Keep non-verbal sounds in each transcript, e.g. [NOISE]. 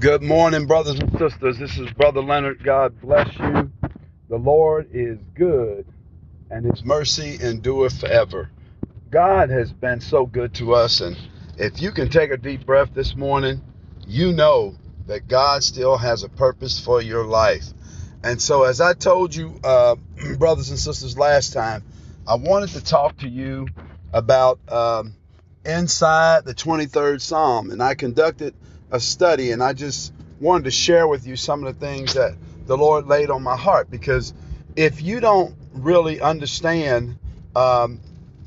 Good morning, brothers and sisters. This is Brother Leonard. God bless you. The Lord is good, and his mercy endureth forever. God has been so good to us, and if you can take a deep breath this morning, you know that God still has a purpose for your life. And so, as I told you, uh, [CLEARS THROAT] brothers and sisters, last time, I wanted to talk to you about um, inside the 23rd Psalm, and I conducted a study, and I just wanted to share with you some of the things that the Lord laid on my heart. Because if you don't really understand um,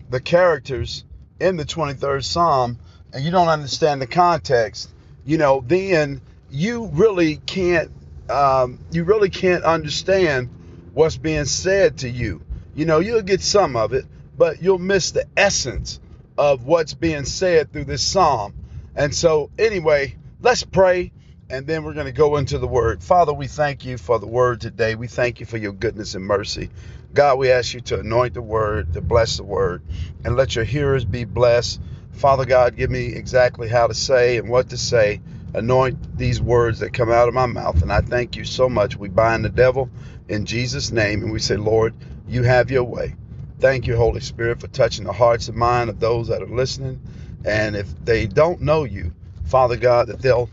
the characters in the 23rd Psalm, and you don't understand the context, you know, then you really can't um, you really can't understand what's being said to you. You know, you'll get some of it, but you'll miss the essence of what's being said through this psalm. And so, anyway, let's pray and then we're going to go into the word. Father, we thank you for the word today. We thank you for your goodness and mercy. God, we ask you to anoint the word, to bless the word, and let your hearers be blessed. Father God, give me exactly how to say and what to say. Anoint these words that come out of my mouth. And I thank you so much. We bind the devil in Jesus' name and we say, Lord, you have your way. Thank you, Holy Spirit, for touching the hearts and mind of those that are listening. And if they don't know you, Father God, that they'll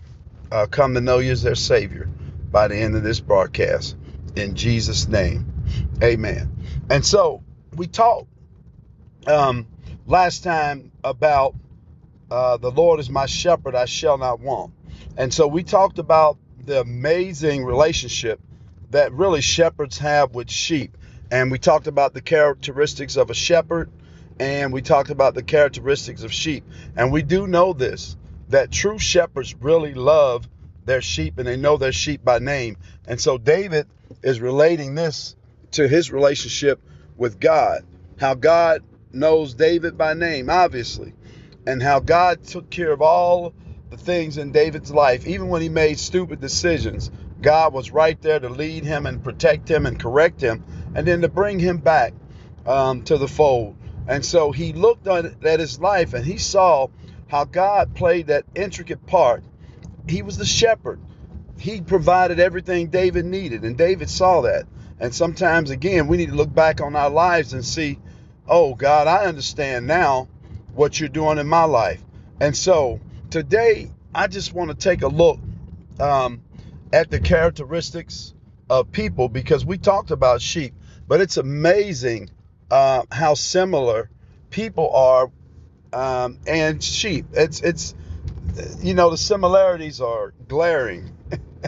uh, come to know you as their Savior by the end of this broadcast. In Jesus' name, amen. And so we talked um, last time about uh, the Lord is my shepherd, I shall not want. And so we talked about the amazing relationship that really shepherds have with sheep. And we talked about the characteristics of a shepherd and we talked about the characteristics of sheep. And we do know this that true shepherds really love their sheep and they know their sheep by name. And so David is relating this to his relationship with God. How God knows David by name, obviously, and how God took care of all the things in David's life, even when he made stupid decisions. God was right there to lead him and protect him and correct him, and then to bring him back um, to the fold. And so he looked at his life and he saw how God played that intricate part. He was the shepherd. He provided everything David needed, and David saw that. And sometimes, again, we need to look back on our lives and see, oh, God, I understand now what you're doing in my life. And so today, I just want to take a look um, at the characteristics of people because we talked about sheep, but it's amazing uh, how similar people are um, and sheep. It's it's you know the similarities are glaring.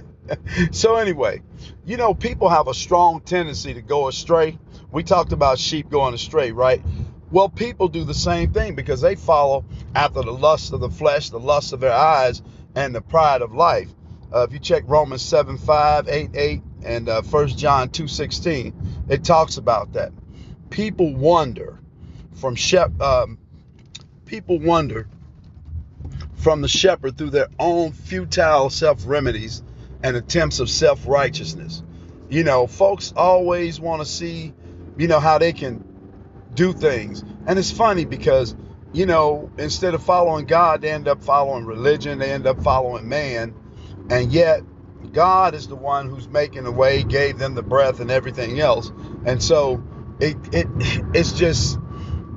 [LAUGHS] so anyway, you know people have a strong tendency to go astray. We talked about sheep going astray, right? Well, people do the same thing because they follow after the lust of the flesh, the lust of their eyes, and the pride of life. Uh, if you check Romans 7 5, 8 8, and uh, 1 John 2 16, it talks about that. People wander from shep- um, people wander from the shepherd through their own futile self remedies and attempts of self righteousness. You know, folks always want to see, you know, how they can do things. And it's funny because, you know, instead of following God, they end up following religion, they end up following man. And yet, God is the one who's making the way, gave them the breath and everything else. And so it, it [LAUGHS] it's just,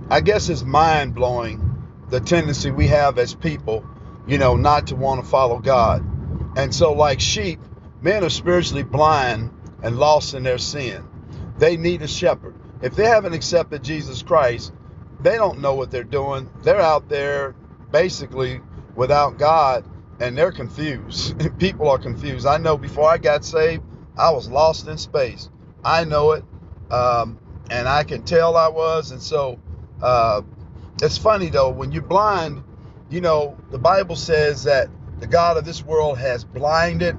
I guess it's mind blowing the tendency we have as people, you know, not to want to follow God. And so, like sheep, men are spiritually blind and lost in their sin. They need a shepherd. If they haven't accepted Jesus Christ, they don't know what they're doing. They're out there basically without God and they're confused. [LAUGHS] People are confused. I know before I got saved, I was lost in space. I know it. Um, and I can tell I was. And so, uh, it's funny though, when you're blind, you know, the Bible says that the God of this world has blinded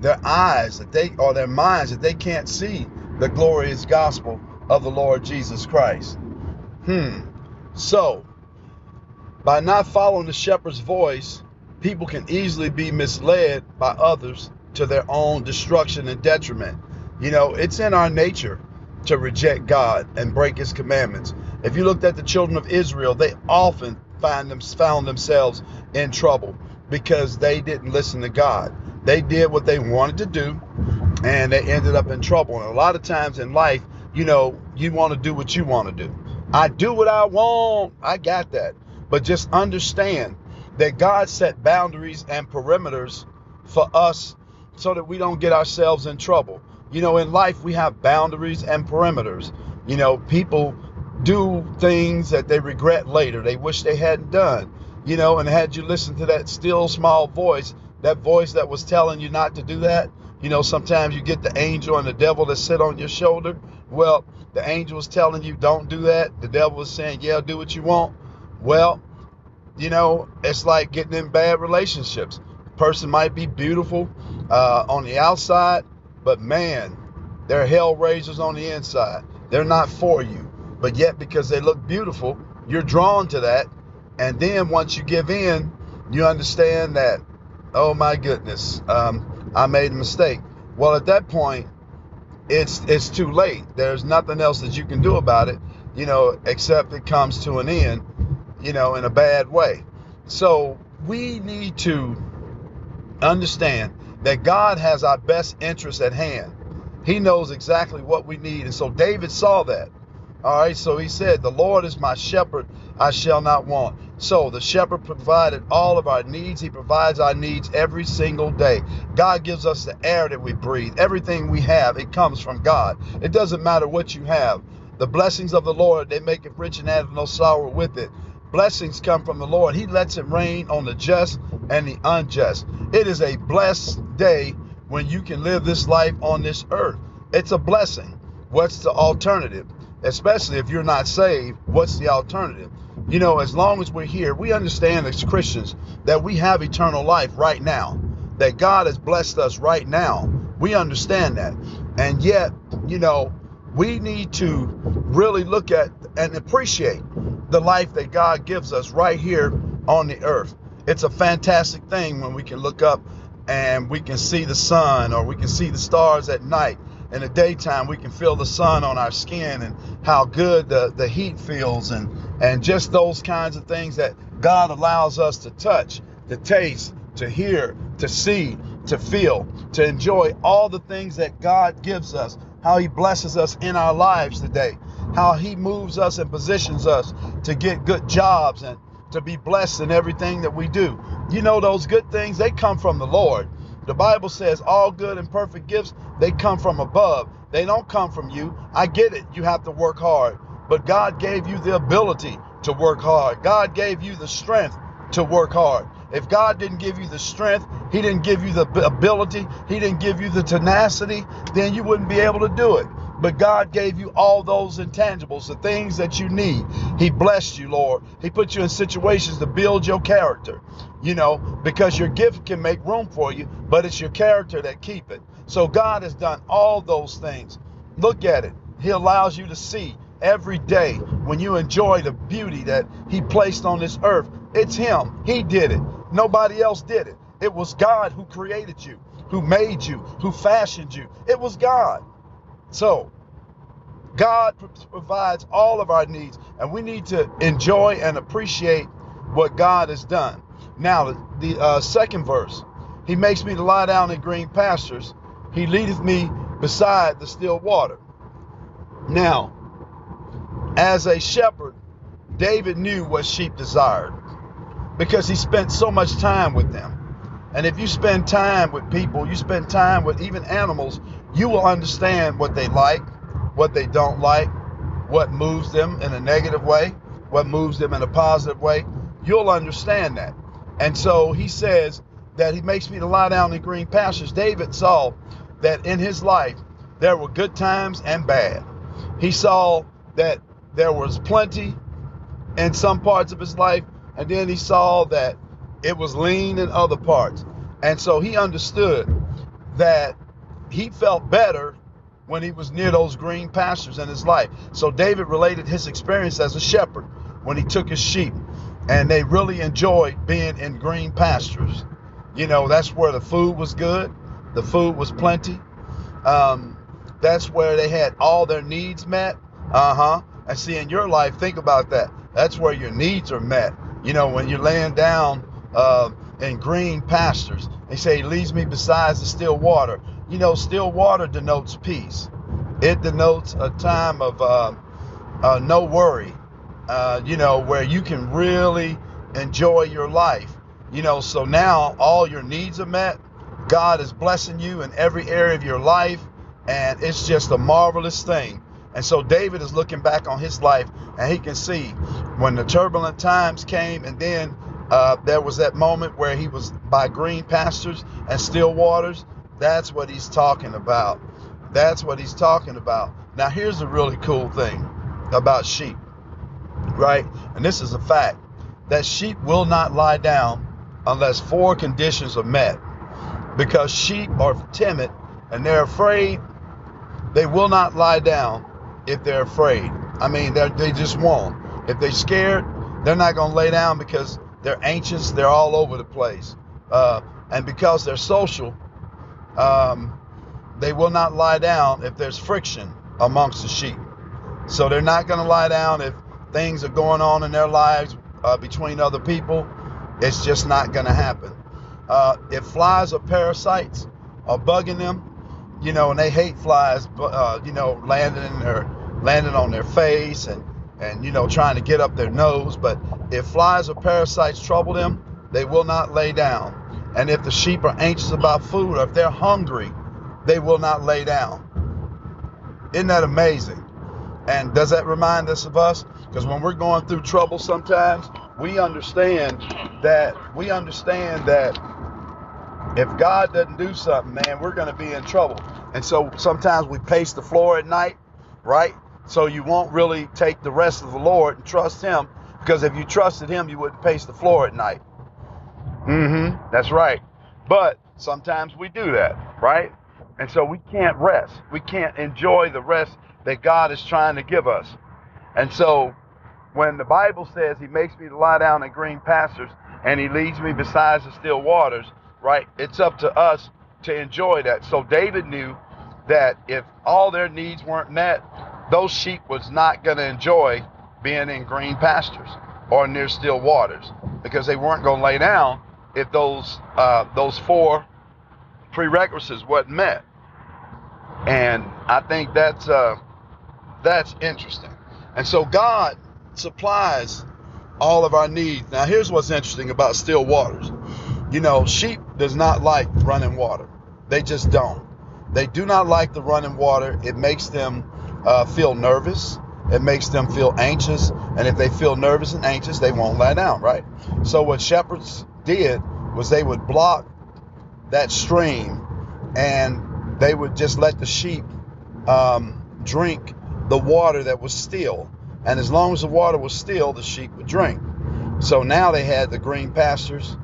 their eyes that they or their minds that they can't see the glorious gospel of the Lord Jesus Christ. Hmm. So, by not following the shepherd's voice, people can easily be misled by others to their own destruction and detriment. You know, it's in our nature to reject God and break his commandments. If you looked at the children of Israel, they often find them, found themselves in trouble because they didn't listen to God. they did what they wanted to do and they ended up in trouble. And a lot of times in life, you know, you want to do what you want to do. I do what I want. I got that. But just understand that God set boundaries and perimeters for us so that we don't get ourselves in trouble. You know, in life, we have boundaries and perimeters. You know, people do things that they regret later, they wish they hadn't done. You know, and had you listened to that still small voice, that voice that was telling you not to do that, you know, sometimes you get the angel and the devil that sit on your shoulder. Well, the angel is telling you, don't do that. The devil is saying, yeah, do what you want. Well, you know, it's like getting in bad relationships. Person might be beautiful uh, on the outside, but man, they're hell raisers on the inside. They're not for you. But yet, because they look beautiful, you're drawn to that. And then once you give in, you understand that, oh my goodness, um, I made a mistake. Well, at that point, it's it's too late. There's nothing else that you can do about it, you know, except it comes to an end, you know, in a bad way. So we need to understand that God has our best interest at hand. He knows exactly what we need. And so David saw that. All right, so he said, The Lord is my shepherd, I shall not want. So the shepherd provided all of our needs. He provides our needs every single day. God gives us the air that we breathe. Everything we have, it comes from God. It doesn't matter what you have. The blessings of the Lord, they make it rich and add no sorrow with it. Blessings come from the Lord. He lets it rain on the just and the unjust. It is a blessed day when you can live this life on this earth. It's a blessing. What's the alternative? Especially if you're not saved, what's the alternative? You know, as long as we're here, we understand as Christians that we have eternal life right now, that God has blessed us right now. We understand that. And yet, you know, we need to really look at and appreciate the life that God gives us right here on the earth. It's a fantastic thing when we can look up and we can see the sun or we can see the stars at night in the daytime we can feel the sun on our skin and how good the, the heat feels and and just those kinds of things that God allows us to touch, to taste, to hear, to see, to feel, to enjoy all the things that God gives us, how he blesses us in our lives today, how he moves us and positions us to get good jobs and to be blessed in everything that we do. You know those good things they come from the Lord. The Bible says all good and perfect gifts, they come from above. They don't come from you. I get it. You have to work hard. But God gave you the ability to work hard. God gave you the strength to work hard. If God didn't give you the strength, He didn't give you the ability, He didn't give you the tenacity, then you wouldn't be able to do it. But God gave you all those intangibles, the things that you need. He blessed you, Lord. He put you in situations to build your character, you know, because your gift can make room for you, but it's your character that keep it. So God has done all those things. Look at it. He allows you to see every day when you enjoy the beauty that He placed on this earth. It's Him. He did it. Nobody else did it. It was God who created you, who made you, who fashioned you. It was God. So, God provides all of our needs, and we need to enjoy and appreciate what God has done. Now, the uh, second verse He makes me to lie down in green pastures, He leadeth me beside the still water. Now, as a shepherd, David knew what sheep desired because he spent so much time with them. And if you spend time with people, you spend time with even animals, you will understand what they like, what they don't like, what moves them in a negative way, what moves them in a positive way. You'll understand that. And so he says that he makes me to lie down in green pastures. David saw that in his life there were good times and bad. He saw that there was plenty in some parts of his life, and then he saw that it was lean in other parts. And so he understood that he felt better when he was near those green pastures in his life. So David related his experience as a shepherd when he took his sheep, and they really enjoyed being in green pastures. You know, that's where the food was good, the food was plenty. Um, that's where they had all their needs met. Uh huh. And see, in your life, think about that. That's where your needs are met. You know, when you're laying down uh, in green pastures. They say he leads me beside the still water. You know, still water denotes peace. It denotes a time of uh, uh, no worry. Uh, you know, where you can really enjoy your life. You know, so now all your needs are met. God is blessing you in every area of your life, and it's just a marvelous thing. And so David is looking back on his life, and he can see when the turbulent times came, and then uh, there was that moment where he was by green pastures and still waters. That's what he's talking about. That's what he's talking about. Now, here's a really cool thing about sheep, right? And this is a fact that sheep will not lie down unless four conditions are met. Because sheep are timid and they're afraid, they will not lie down if they're afraid. I mean, they just won't. If they're scared, they're not going to lay down because they're anxious. They're all over the place. Uh, and because they're social, um, they will not lie down if there's friction amongst the sheep. So they're not going to lie down if things are going on in their lives uh, between other people. It's just not going to happen. Uh, if flies or parasites are bugging them, you know, and they hate flies, uh, you know, landing in their landing on their face and and you know trying to get up their nose. But if flies or parasites trouble them, they will not lay down. And if the sheep are anxious about food or if they're hungry, they will not lay down. Isn't that amazing? And does that remind us of us? Because when we're going through trouble sometimes, we understand that we understand that if God doesn't do something, man, we're going to be in trouble. And so sometimes we pace the floor at night, right? So you won't really take the rest of the Lord and trust Him, because if you trusted Him, you wouldn't pace the floor at night. Mm-hmm. That's right. But sometimes we do that, right? And so we can't rest. We can't enjoy the rest that God is trying to give us. And so when the Bible says he makes me to lie down in green pastures and he leads me beside the still waters, right? It's up to us to enjoy that. So David knew that if all their needs weren't met, those sheep was not going to enjoy being in green pastures or near still waters because they weren't going to lay down if those uh, those four prerequisites wasn't met. And I think that's uh, that's interesting. And so God supplies all of our needs. Now, here's what's interesting about still waters. You know, sheep does not like running water. They just don't. They do not like the running water. It makes them uh, feel nervous. It makes them feel anxious. And if they feel nervous and anxious, they won't lie down, right? So what shepherds did was they would block that stream and they would just let the sheep um, drink the water that was still. And as long as the water was still, the sheep would drink. So now they had the green pastures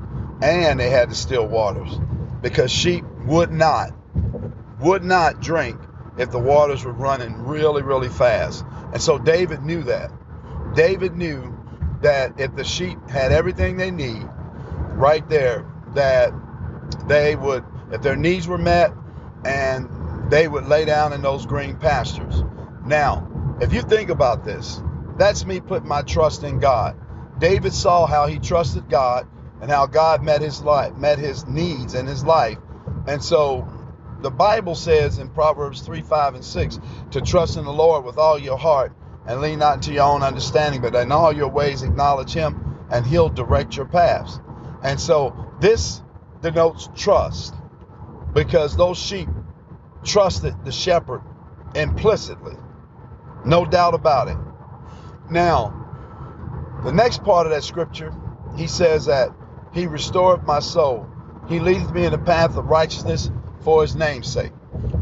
and they had the still waters because sheep would not, would not drink if the waters were running really, really fast. And so David knew that. David knew that if the sheep had everything they need right there, that they would, if their needs were met, and they would lay down in those green pastures. Now, if you think about this, that's me putting my trust in God. David saw how he trusted God and how God met his life, met his needs in his life. And so the Bible says in Proverbs 3, 5, and 6 to trust in the Lord with all your heart and lean not into your own understanding, but in all your ways acknowledge him and he'll direct your paths. And so this denotes trust because those sheep trusted the shepherd implicitly. No doubt about it. Now, the next part of that scripture, he says that he restored my soul. He leads me in the path of righteousness for his name's sake.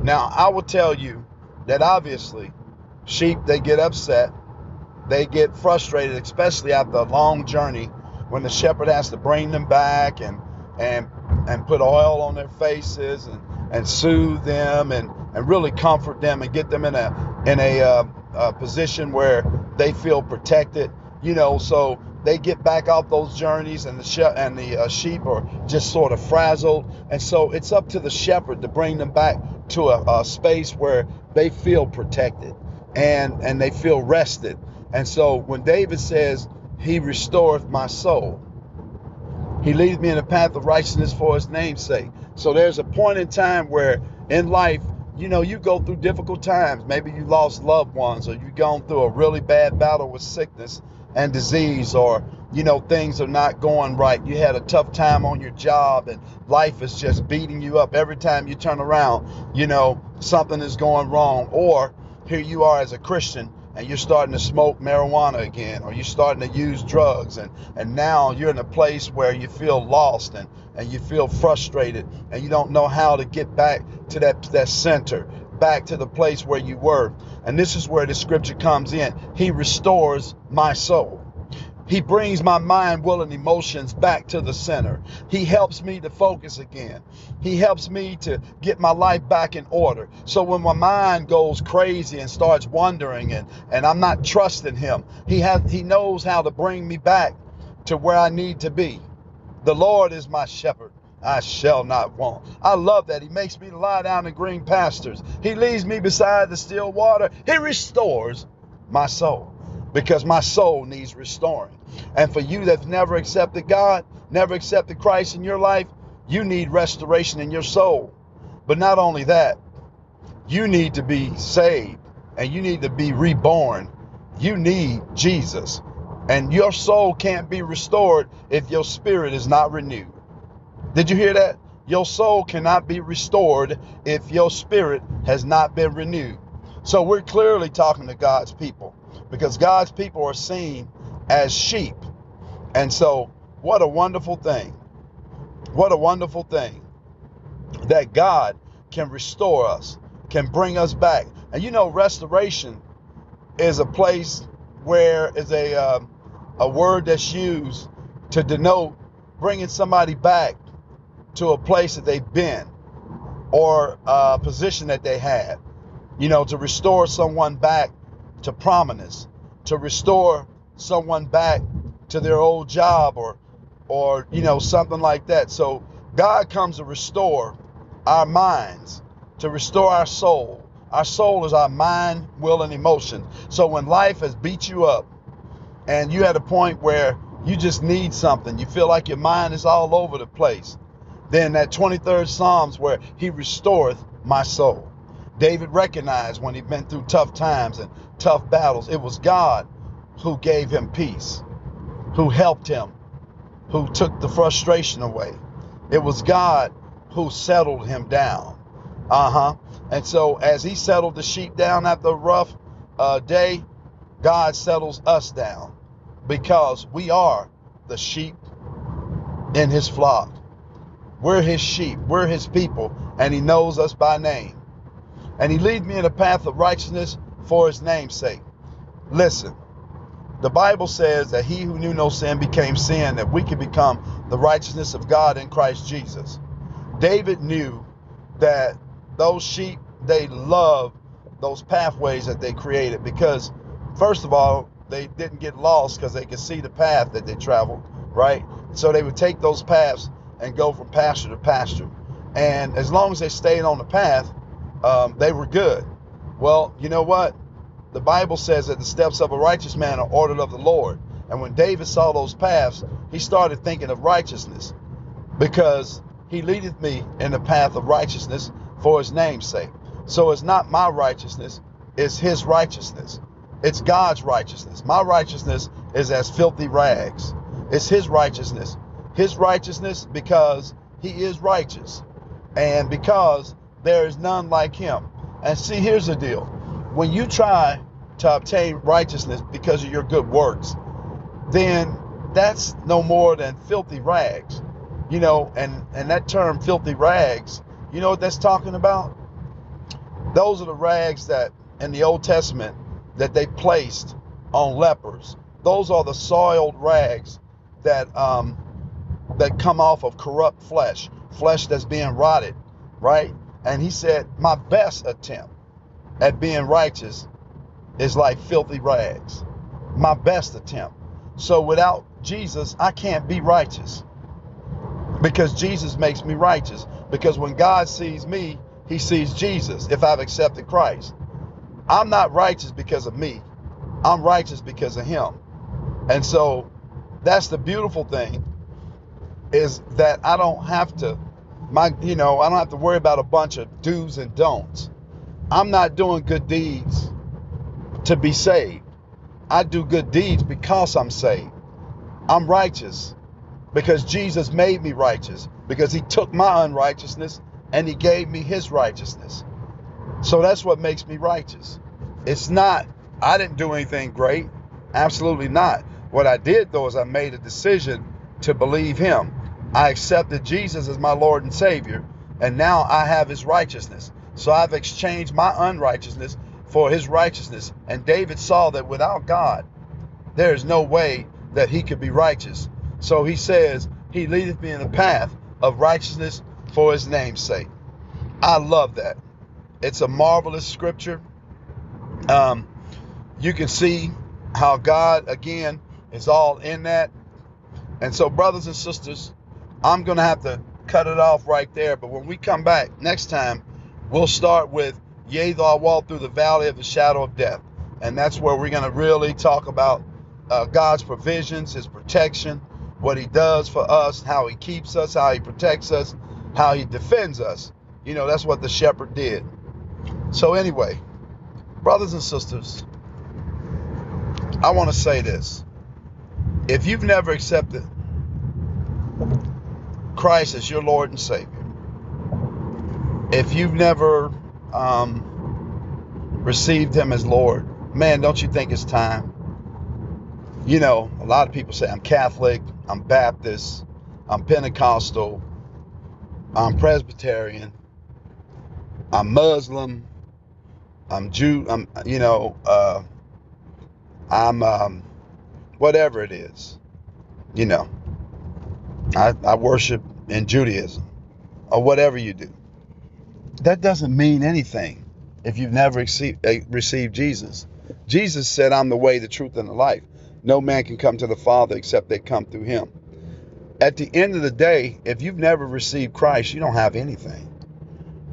Now, I will tell you that obviously sheep, they get upset. They get frustrated, especially after a long journey when the shepherd has to bring them back and and and put oil on their faces and, and soothe them and, and really comfort them and get them in a in a, uh, a position where they feel protected. You know, so they get back off those journeys and the she- and the uh, sheep are just sort of frazzled and so it's up to the shepherd to bring them back to a, a space where they feel protected and and they feel rested and so when david says he restoreth my soul He leads me in the path of righteousness for his name's sake. So there's a point in time where in life, you know, you go through difficult times. Maybe you lost loved ones or you've gone through a really bad battle with sickness and disease or you know things are not going right. You had a tough time on your job and life is just beating you up every time you turn around. You know something is going wrong. Or here you are as a christian and you're starting to smoke marijuana again or you're starting to use drugs and and now you're in a place where you feel lost and and you feel frustrated and you don't know how to get back to that that center back to the place where you were and this is where the scripture comes in he restores my soul he brings my mind, will, and emotions back to the center. He helps me to focus again. He helps me to get my life back in order. So when my mind goes crazy and starts wandering and, and I'm not trusting him, he has he knows how to bring me back to where I need to be. The Lord is my shepherd. I shall not want. I love that. He makes me lie down in green pastures. He leads me beside the still water. He restores my soul because my soul needs restoring. And for you that's never accepted God, never accepted Christ in your life, you need restoration in your soul. But not only that, you need to be saved and you need to be reborn. You need Jesus. And your soul can't be restored if your spirit is not renewed. Did you hear that? Your soul cannot be restored if your spirit has not been renewed. So we're clearly talking to God's people because God's people are seen as sheep. And so, what a wonderful thing. What a wonderful thing that God can restore us, can bring us back. And you know, restoration is a place where is a uh, a word that's used to denote bringing somebody back to a place that they've been or a position that they had. You know, to restore someone back to prominence, to restore someone back to their old job or or you know something like that. So God comes to restore our minds, to restore our soul. Our soul is our mind, will, and emotion. So when life has beat you up and you at a point where you just need something, you feel like your mind is all over the place, then that 23rd Psalms where he restoreth my soul. David recognized when he'd been through tough times and tough battles, it was God who gave him peace, who helped him, who took the frustration away. It was God who settled him down. Uh huh. And so, as he settled the sheep down after a rough uh, day, God settles us down because we are the sheep in his flock. We're his sheep, we're his people, and he knows us by name. And he leads me in a path of righteousness for his name's sake. Listen, the Bible says that he who knew no sin became sin, that we could become the righteousness of God in Christ Jesus. David knew that those sheep, they love those pathways that they created because, first of all, they didn't get lost because they could see the path that they traveled, right? So they would take those paths and go from pasture to pasture. And as long as they stayed on the path, um, they were good. Well, you know what? the Bible says that the steps of a righteous man are ordered of the Lord. And when David saw those paths, he started thinking of righteousness because he leadeth me in the path of righteousness for his name's sake. So it's not my righteousness, it's his righteousness. It's God's righteousness. My righteousness is as filthy rags. It's his righteousness. His righteousness because he is righteous and because there is none like him. And see, here's the deal when you try to obtain righteousness because of your good works, then that's no more than filthy rags. You know, and, and that term filthy rags, you know what that's talking about? Those are the rags that in the Old Testament that they placed on lepers. Those are the soiled rags that um, that come off of corrupt flesh, flesh that's being rotted, right? And he said, My best attempt at being righteous is like filthy rags. My best attempt. So without Jesus, I can't be righteous. Because Jesus makes me righteous. Because when God sees me, he sees Jesus if I've accepted Christ. I'm not righteous because of me. I'm righteous because of him. And so that's the beautiful thing is that I don't have to my you know, I don't have to worry about a bunch of do's and don'ts. I'm not doing good deeds to be saved. I do good deeds because I'm saved. I'm righteous because Jesus made me righteous because he took my unrighteousness and he gave me his righteousness. So that's what makes me righteous. It's not I didn't do anything great. Absolutely not. What I did though is I made a decision to believe him. I accepted Jesus as my Lord and Savior, and now I have his righteousness. So I've exchanged my unrighteousness for his righteousness. And David saw that without God, there is no way that he could be righteous. So he says, He leadeth me in the path of righteousness for his name's sake. I love that. It's a marvelous scripture. Um, you can see how God, again, is all in that. And so, brothers and sisters, I'm going to have to cut it off right there. But when we come back next time, we'll start with Yea, though I walk through the valley of the shadow of death. And that's where we're going to really talk about uh, God's provisions, His protection, what He does for us, how He keeps us, how He protects us, how He defends us. You know, that's what the shepherd did. So, anyway, brothers and sisters, I want to say this. If you've never accepted Christ as your Lord and Savior, if you've never um, received Him as Lord, man, don't you think it's time? You know, a lot of people say, I'm Catholic, I'm Baptist, I'm Pentecostal, I'm Presbyterian, I'm Muslim, I'm Jew, I'm, you know, uh, I'm um, whatever it is, you know. I, I worship in Judaism or whatever you do. That doesn't mean anything if you've never received, eh, received Jesus. Jesus said, I'm the way, the truth, and the life. No man can come to the Father except they come through him. At the end of the day, if you've never received Christ, you don't have anything.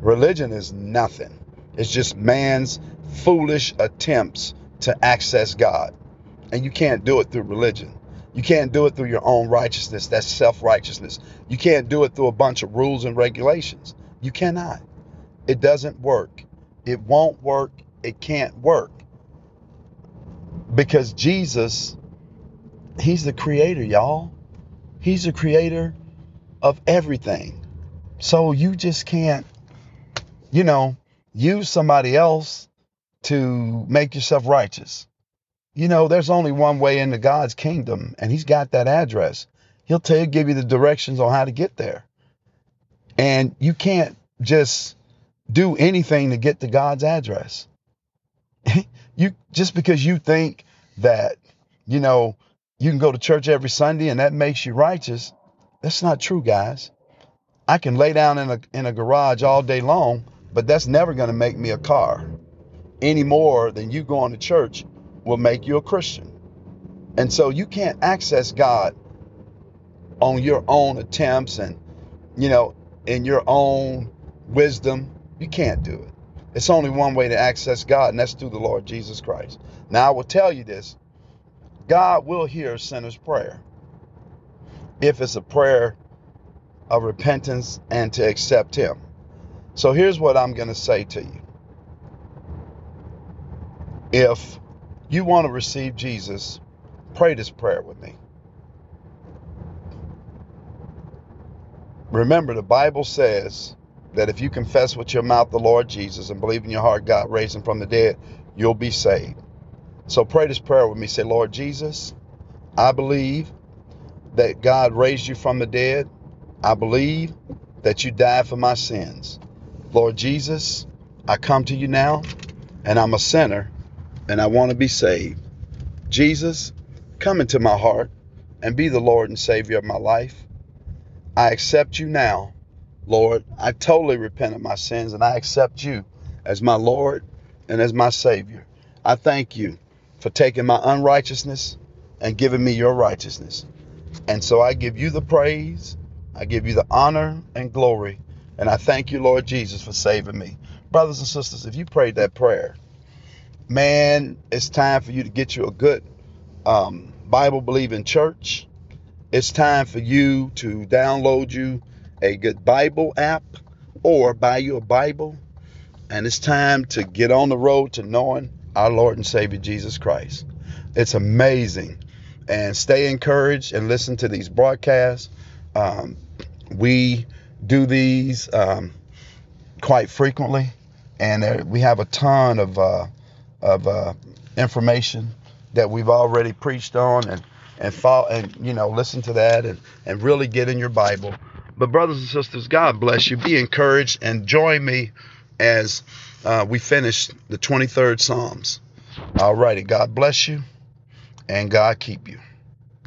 Religion is nothing. It's just man's foolish attempts to access God. And you can't do it through religion. You can't do it through your own righteousness. That's self righteousness. You can't do it through a bunch of rules and regulations. You cannot. It doesn't work. It won't work. It can't work. Because Jesus, He's the creator, y'all. He's the creator of everything. So you just can't, you know, use somebody else to make yourself righteous. You know, there's only one way into God's kingdom, and He's got that address. He'll tell you, give you the directions on how to get there. And you can't just do anything to get to God's address. [LAUGHS] you just because you think that, you know, you can go to church every Sunday and that makes you righteous, that's not true, guys. I can lay down in a in a garage all day long, but that's never going to make me a car any more than you going to church will make you a Christian. And so you can't access God on your own attempts and, you know, in your own wisdom. You can't do it. It's only one way to access God, and that's through the Lord Jesus Christ. Now, I will tell you this God will hear a sinner's prayer if it's a prayer of repentance and to accept Him. So here's what I'm going to say to you. If you want to receive Jesus, pray this prayer with me. Remember, the Bible says that if you confess with your mouth the Lord Jesus and believe in your heart God raised him from the dead, you'll be saved. So pray this prayer with me. Say, Lord Jesus, I believe that God raised you from the dead. I believe that you died for my sins. Lord Jesus, I come to you now, and I'm a sinner and I want to be saved. Jesus, come into my heart and be the Lord and Savior of my life. I accept you now, Lord. I totally repent of my sins and I accept you as my Lord and as my Savior. I thank you for taking my unrighteousness and giving me your righteousness. And so I give you the praise, I give you the honor and glory, and I thank you, Lord Jesus, for saving me. Brothers and sisters, if you prayed that prayer, man, it's time for you to get you a good um, Bible believing church it's time for you to download you a good Bible app or buy you a Bible. And it's time to get on the road to knowing our Lord and Savior Jesus Christ. It's amazing. And stay encouraged and listen to these broadcasts. Um, we do these um, quite frequently, and there, we have a ton of uh, of uh, information that we've already preached on, and and follow, and you know listen to that, and and really get in your Bible. But brothers and sisters, God bless you. Be encouraged and join me as uh, we finish the 23rd Psalms. All righty. God bless you and God keep you.